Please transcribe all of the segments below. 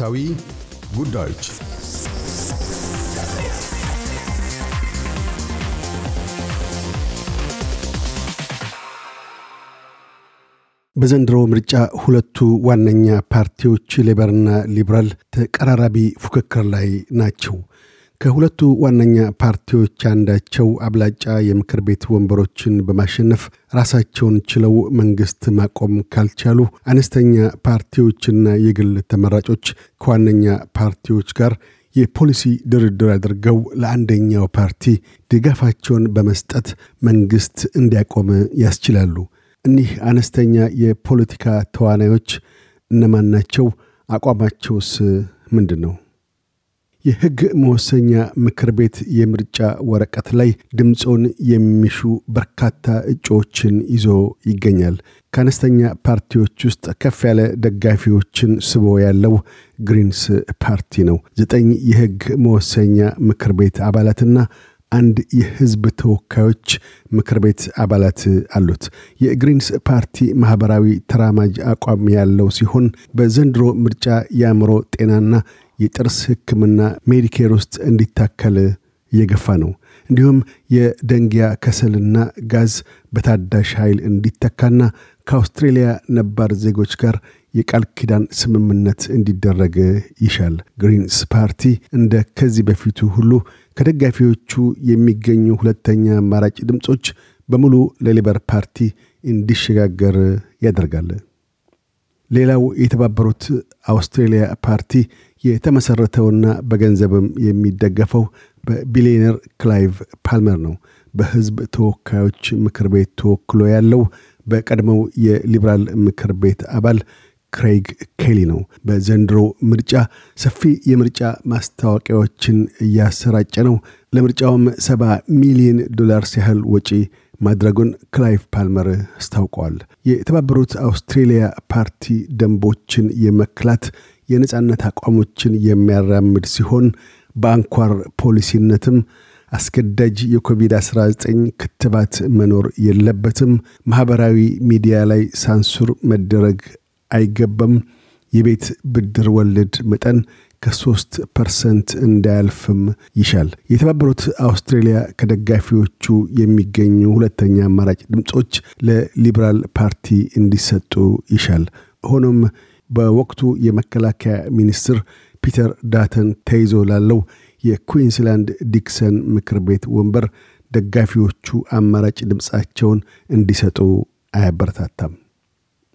ወቅታዊ ጉዳዮች በዘንድሮ ምርጫ ሁለቱ ዋነኛ ፓርቲዎች ሌበርና ሊበራል ተቀራራቢ ፉክክር ላይ ናቸው። ከሁለቱ ዋነኛ ፓርቲዎች አንዳቸው አብላጫ የምክር ቤት ወንበሮችን በማሸነፍ ራሳቸውን ችለው መንግስት ማቆም ካልቻሉ አነስተኛ ፓርቲዎችና የግል ተመራጮች ከዋነኛ ፓርቲዎች ጋር የፖሊሲ ድርድር አድርገው ለአንደኛው ፓርቲ ድጋፋቸውን በመስጠት መንግስት እንዲያቆም ያስችላሉ። እኒህ አነስተኛ የፖለቲካ ተዋናዮች እነማን ናቸው? አቋማቸውስ ምንድን ነው? የሕግ መወሰኛ ምክር ቤት የምርጫ ወረቀት ላይ ድምፆን የሚሹ በርካታ እጩዎችን ይዞ ይገኛል። ከአነስተኛ ፓርቲዎች ውስጥ ከፍ ያለ ደጋፊዎችን ስቦ ያለው ግሪንስ ፓርቲ ነው። ዘጠኝ የሕግ መወሰኛ ምክር ቤት አባላትና አንድ የህዝብ ተወካዮች ምክር ቤት አባላት አሉት። የግሪንስ ፓርቲ ማኅበራዊ ተራማጅ አቋም ያለው ሲሆን በዘንድሮ ምርጫ የአእምሮ ጤናና የጥርስ ሕክምና ሜዲኬር ውስጥ እንዲታከል እየገፋ ነው። እንዲሁም የደንጊያ ከሰልና ጋዝ በታዳሽ ኃይል እንዲተካና ከአውስትሬልያ ነባር ዜጎች ጋር የቃል ኪዳን ስምምነት እንዲደረግ ይሻል። ግሪንስ ፓርቲ እንደ ከዚህ በፊቱ ሁሉ ከደጋፊዎቹ የሚገኙ ሁለተኛ አማራጭ ድምፆች በሙሉ ለሌበር ፓርቲ እንዲሸጋገር ያደርጋል። ሌላው የተባበሩት አውስትሬልያ ፓርቲ የተመሠረተውና በገንዘብም የሚደገፈው በቢሊዮነር ክላይቭ ፓልመር ነው። በህዝብ ተወካዮች ምክር ቤት ተወክሎ ያለው በቀድሞው የሊበራል ምክር ቤት አባል ክሬግ ኬሊ ነው። በዘንድሮ ምርጫ ሰፊ የምርጫ ማስታወቂያዎችን እያሰራጨ ነው። ለምርጫውም ሰባ ሚሊዮን ዶላርስ ያህል ወጪ ማድረጉን ክላይቭ ፓልመር አስታውቀዋል። የተባበሩት አውስትሬልያ ፓርቲ ደንቦችን የመክላት የነፃነት አቋሞችን የሚያራምድ ሲሆን በአንኳር ፖሊሲነትም አስገዳጅ የኮቪድ-19 ክትባት መኖር የለበትም፣ ማኅበራዊ ሚዲያ ላይ ሳንሱር መደረግ አይገባም፣ የቤት ብድር ወለድ መጠን ከሶስት percent እንዳያልፍም ይሻል። የተባበሩት አውስትሬልያ ከደጋፊዎቹ የሚገኙ ሁለተኛ አማራጭ ድምፆች ለሊበራል ፓርቲ እንዲሰጡ ይሻል። ሆኖም በወቅቱ የመከላከያ ሚኒስትር ፒተር ዳተን ተይዞ ላለው የኩዊንስላንድ ዲክሰን ምክር ቤት ወንበር ደጋፊዎቹ አማራጭ ድምፃቸውን እንዲሰጡ አያበረታታም።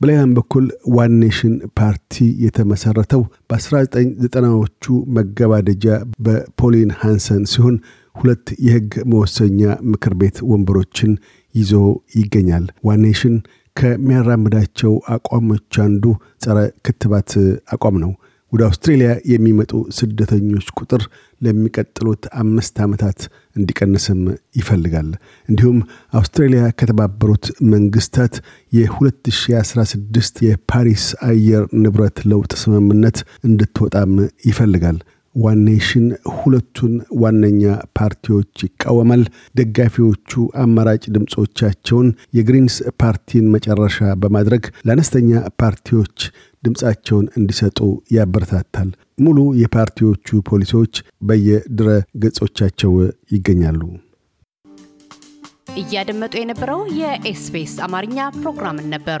በሌላም በኩል ዋን ኔሽን ፓርቲ የተመሠረተው በ1990ዎቹ መገባደጃ በፖሊን ሃንሰን ሲሆን ሁለት የሕግ መወሰኛ ምክር ቤት ወንበሮችን ይዞ ይገኛል። ዋን ኔሽን ከሚያራምዳቸው አቋሞች አንዱ ጸረ ክትባት አቋም ነው። ወደ አውስትሬልያ የሚመጡ ስደተኞች ቁጥር ለሚቀጥሉት አምስት ዓመታት እንዲቀንስም ይፈልጋል። እንዲሁም አውስትሬልያ ከተባበሩት መንግስታት የ2016 የፓሪስ አየር ንብረት ለውጥ ስምምነት እንድትወጣም ይፈልጋል። ዋን ኔሽን ሁለቱን ዋነኛ ፓርቲዎች ይቃወማል። ደጋፊዎቹ አማራጭ ድምፆቻቸውን የግሪንስ ፓርቲን መጨረሻ በማድረግ ለአነስተኛ ፓርቲዎች ድምፃቸውን እንዲሰጡ ያበረታታል። ሙሉ የፓርቲዎቹ ፖሊሲዎች በየድረ ገጾቻቸው ይገኛሉ። እያደመጡ የነበረው የኤስቢኤስ አማርኛ ፕሮግራምን ነበር።